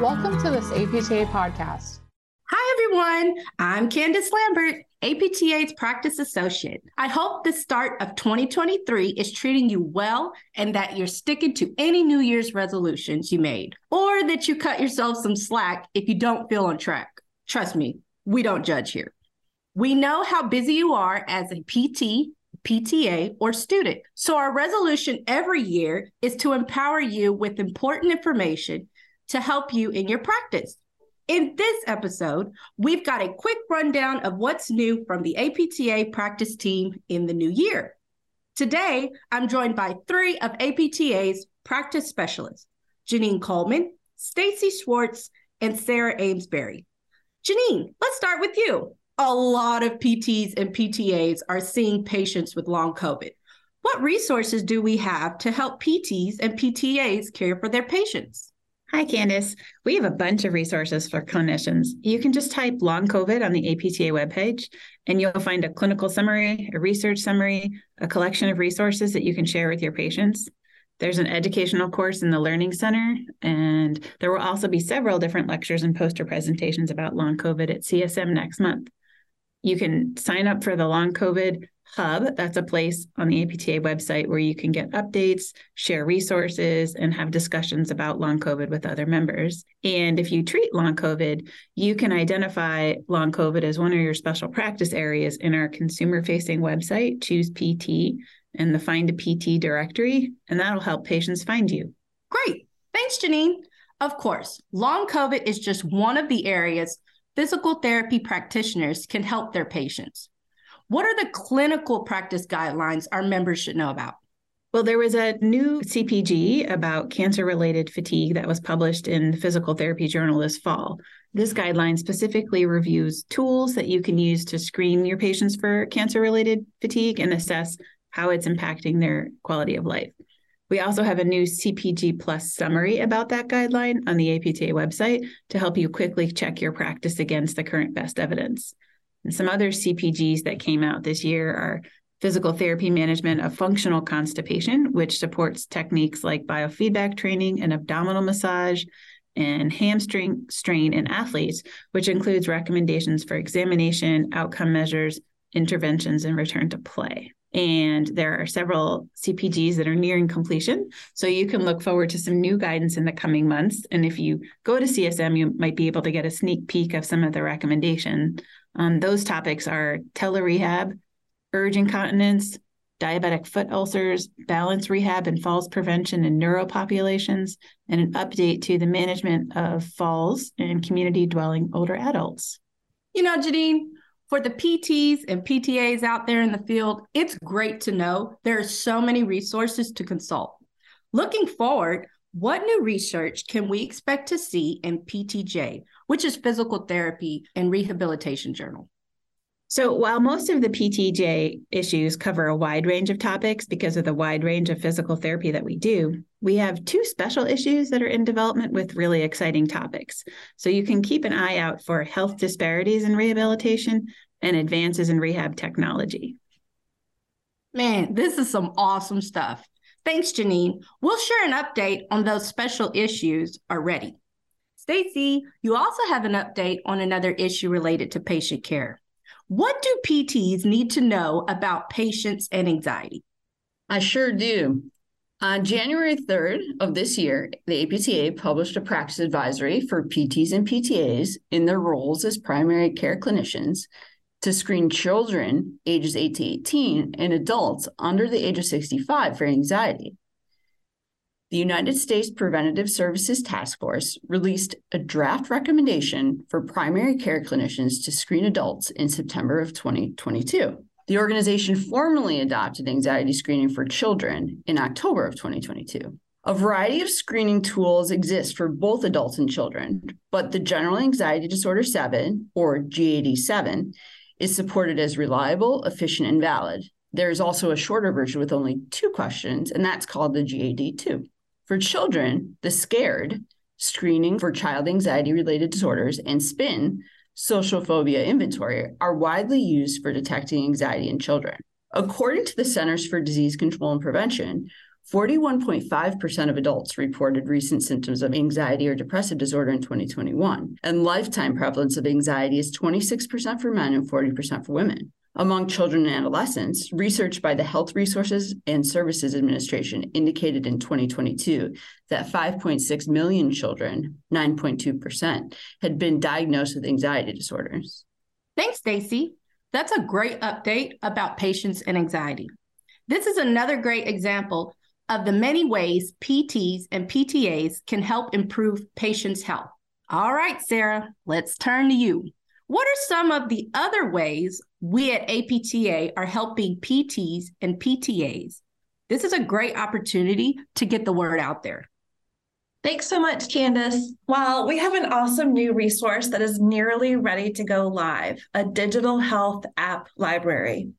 Welcome to this APTA podcast. Hi, everyone. I'm Candace Lambert, APTA's practice associate. I hope the start of 2023 is treating you well and that you're sticking to any New Year's resolutions you made, or that you cut yourself some slack if you don't feel on track. Trust me, we don't judge here. We know how busy you are as a PT, PTA, or student. So, our resolution every year is to empower you with important information to help you in your practice. In this episode, we've got a quick rundown of what's new from the APTA practice team in the new year. Today, I'm joined by three of APTA's practice specialists Janine Coleman, Stacy Schwartz, and Sarah Amesbury. Janine, let's start with you. A lot of PTs and PTAs are seeing patients with long COVID. What resources do we have to help PTs and PTAs care for their patients? Hi, Candace. We have a bunch of resources for clinicians. You can just type long COVID on the APTA webpage, and you'll find a clinical summary, a research summary, a collection of resources that you can share with your patients. There's an educational course in the Learning Center, and there will also be several different lectures and poster presentations about long COVID at CSM next month. You can sign up for the long COVID Hub. That's a place on the APTA website where you can get updates, share resources, and have discussions about long COVID with other members. And if you treat long COVID, you can identify long COVID as one of your special practice areas in our consumer facing website, Choose PT, and the Find a PT directory, and that'll help patients find you. Great. Thanks, Janine. Of course, long COVID is just one of the areas physical therapy practitioners can help their patients. What are the clinical practice guidelines our members should know about? Well, there was a new CPG about cancer related fatigue that was published in the Physical Therapy Journal this fall. This guideline specifically reviews tools that you can use to screen your patients for cancer related fatigue and assess how it's impacting their quality of life. We also have a new CPG Plus summary about that guideline on the APTA website to help you quickly check your practice against the current best evidence. And some other CPGs that came out this year are physical therapy management of functional constipation, which supports techniques like biofeedback training and abdominal massage, and hamstring strain in athletes, which includes recommendations for examination, outcome measures, interventions, and return to play. And there are several CPGs that are nearing completion. So you can look forward to some new guidance in the coming months. And if you go to CSM, you might be able to get a sneak peek of some of the recommendation um, those topics are telerehab, urge incontinence, diabetic foot ulcers, balance rehab and falls prevention in neuropopulations, and an update to the management of falls in community dwelling older adults. You know, Janine, for the PTs and PTAs out there in the field, it's great to know there are so many resources to consult. Looking forward, what new research can we expect to see in PTJ, which is Physical Therapy and Rehabilitation Journal? So, while most of the PTJ issues cover a wide range of topics because of the wide range of physical therapy that we do, we have two special issues that are in development with really exciting topics. So, you can keep an eye out for health disparities in rehabilitation and advances in rehab technology. Man, this is some awesome stuff. Thanks, Janine. We'll share an update on those special issues already. Stacy, you also have an update on another issue related to patient care. What do PTs need to know about patients and anxiety? I sure do. On January 3rd of this year, the APTA published a practice advisory for PTs and PTAs in their roles as primary care clinicians to screen children ages 8 to 18 and adults under the age of 65 for anxiety. The United States Preventative Services Task Force released a draft recommendation for primary care clinicians to screen adults in September of 2022. The organization formally adopted anxiety screening for children in October of 2022. A variety of screening tools exist for both adults and children, but the General Anxiety Disorder 7, or GAD 7, is supported as reliable, efficient, and valid. There's also a shorter version with only two questions, and that's called the GAD2. For children, the SCARED, Screening for Child Anxiety Related Disorders, and SPIN, Social Phobia Inventory, are widely used for detecting anxiety in children. According to the Centers for Disease Control and Prevention, 41.5% of adults reported recent symptoms of anxiety or depressive disorder in 2021, and lifetime prevalence of anxiety is 26% for men and 40% for women. Among children and adolescents, research by the Health Resources and Services Administration indicated in 2022 that 5.6 million children, 9.2%, had been diagnosed with anxiety disorders. Thanks, Stacy. That's a great update about patients and anxiety. This is another great example of the many ways PTs and PTAs can help improve patients' health. All right, Sarah, let's turn to you. What are some of the other ways we at APTA are helping PTs and PTAs? This is a great opportunity to get the word out there. Thanks so much, Candace. Well, we have an awesome new resource that is nearly ready to go live a digital health app library.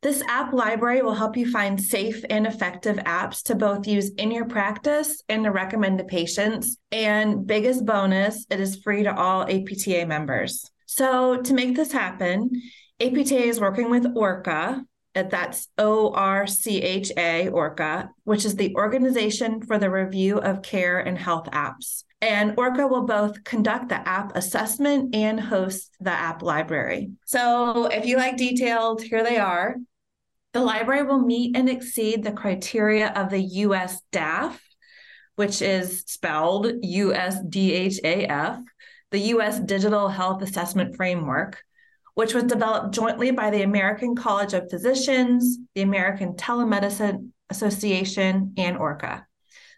This app library will help you find safe and effective apps to both use in your practice and to recommend to patients. And biggest bonus, it is free to all APTA members. So, to make this happen, APTA is working with ORCHA, that's O R C H A, ORCHA, which is the Organization for the Review of Care and Health Apps. And ORCHA will both conduct the app assessment and host the app library. So, if you like detailed, here they are. The library will meet and exceed the criteria of the US DHAF, which is spelled USDHAF, the US Digital Health Assessment Framework, which was developed jointly by the American College of Physicians, the American Telemedicine Association, and ORCHA.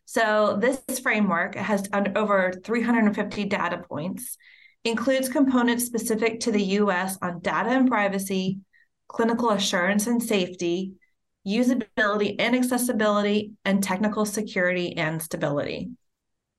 So, this framework has over 350 data points, includes components specific to the US on data and privacy, clinical assurance and safety, usability and accessibility, and technical security and stability.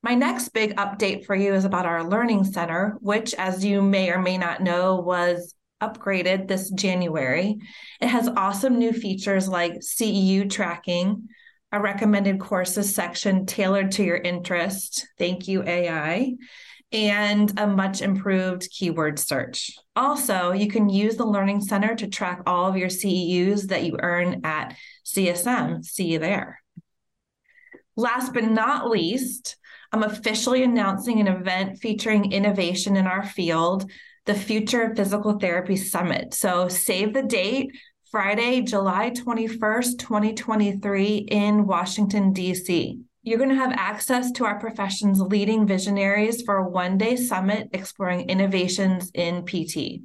My next big update for you is about our Learning Center, which, as you may or may not know, was upgraded this January. It has awesome new features like CEU tracking, a recommended courses section tailored to your interest. Thank you, AI and a much improved keyword search. Also, you can use the Learning Center to track all of your CEUs that you earn at CSM. See you there. Last but not least, I'm officially announcing an event featuring innovation in our field, the Future of Physical Therapy Summit. So save the date, Friday, July 21st, 2023, in Washington, D.C. You're going to have access to our profession's leading visionaries for a one day summit exploring innovations in PT.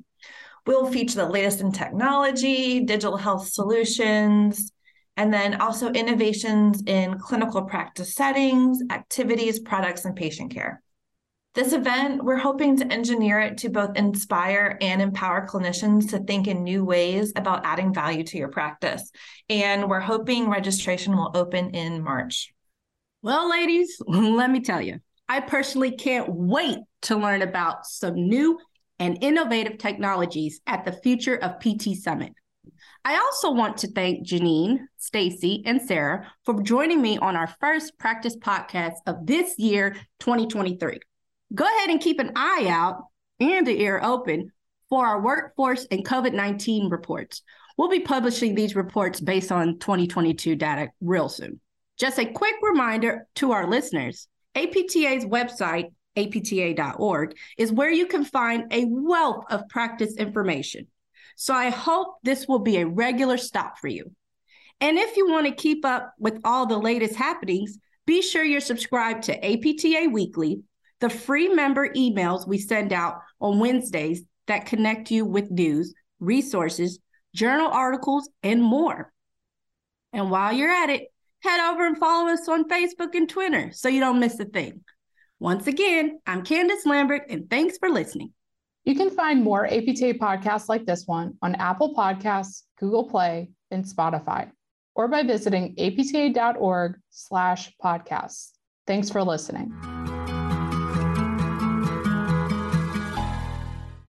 We'll feature the latest in technology, digital health solutions, and then also innovations in clinical practice settings, activities, products, and patient care. This event, we're hoping to engineer it to both inspire and empower clinicians to think in new ways about adding value to your practice. And we're hoping registration will open in March. Well, ladies, let me tell you, I personally can't wait to learn about some new and innovative technologies at the Future of PT Summit. I also want to thank Janine, Stacy, and Sarah for joining me on our first practice podcast of this year, 2023. Go ahead and keep an eye out and an ear open for our workforce and COVID 19 reports. We'll be publishing these reports based on 2022 data real soon. Just a quick reminder to our listeners APTA's website, apta.org, is where you can find a wealth of practice information. So I hope this will be a regular stop for you. And if you want to keep up with all the latest happenings, be sure you're subscribed to APTA Weekly, the free member emails we send out on Wednesdays that connect you with news, resources, journal articles, and more. And while you're at it, head over and follow us on Facebook and Twitter so you don't miss a thing. Once again, I'm Candace Lambert, and thanks for listening. You can find more APTA podcasts like this one on Apple Podcasts, Google Play, and Spotify, or by visiting apta.org slash podcasts. Thanks for listening.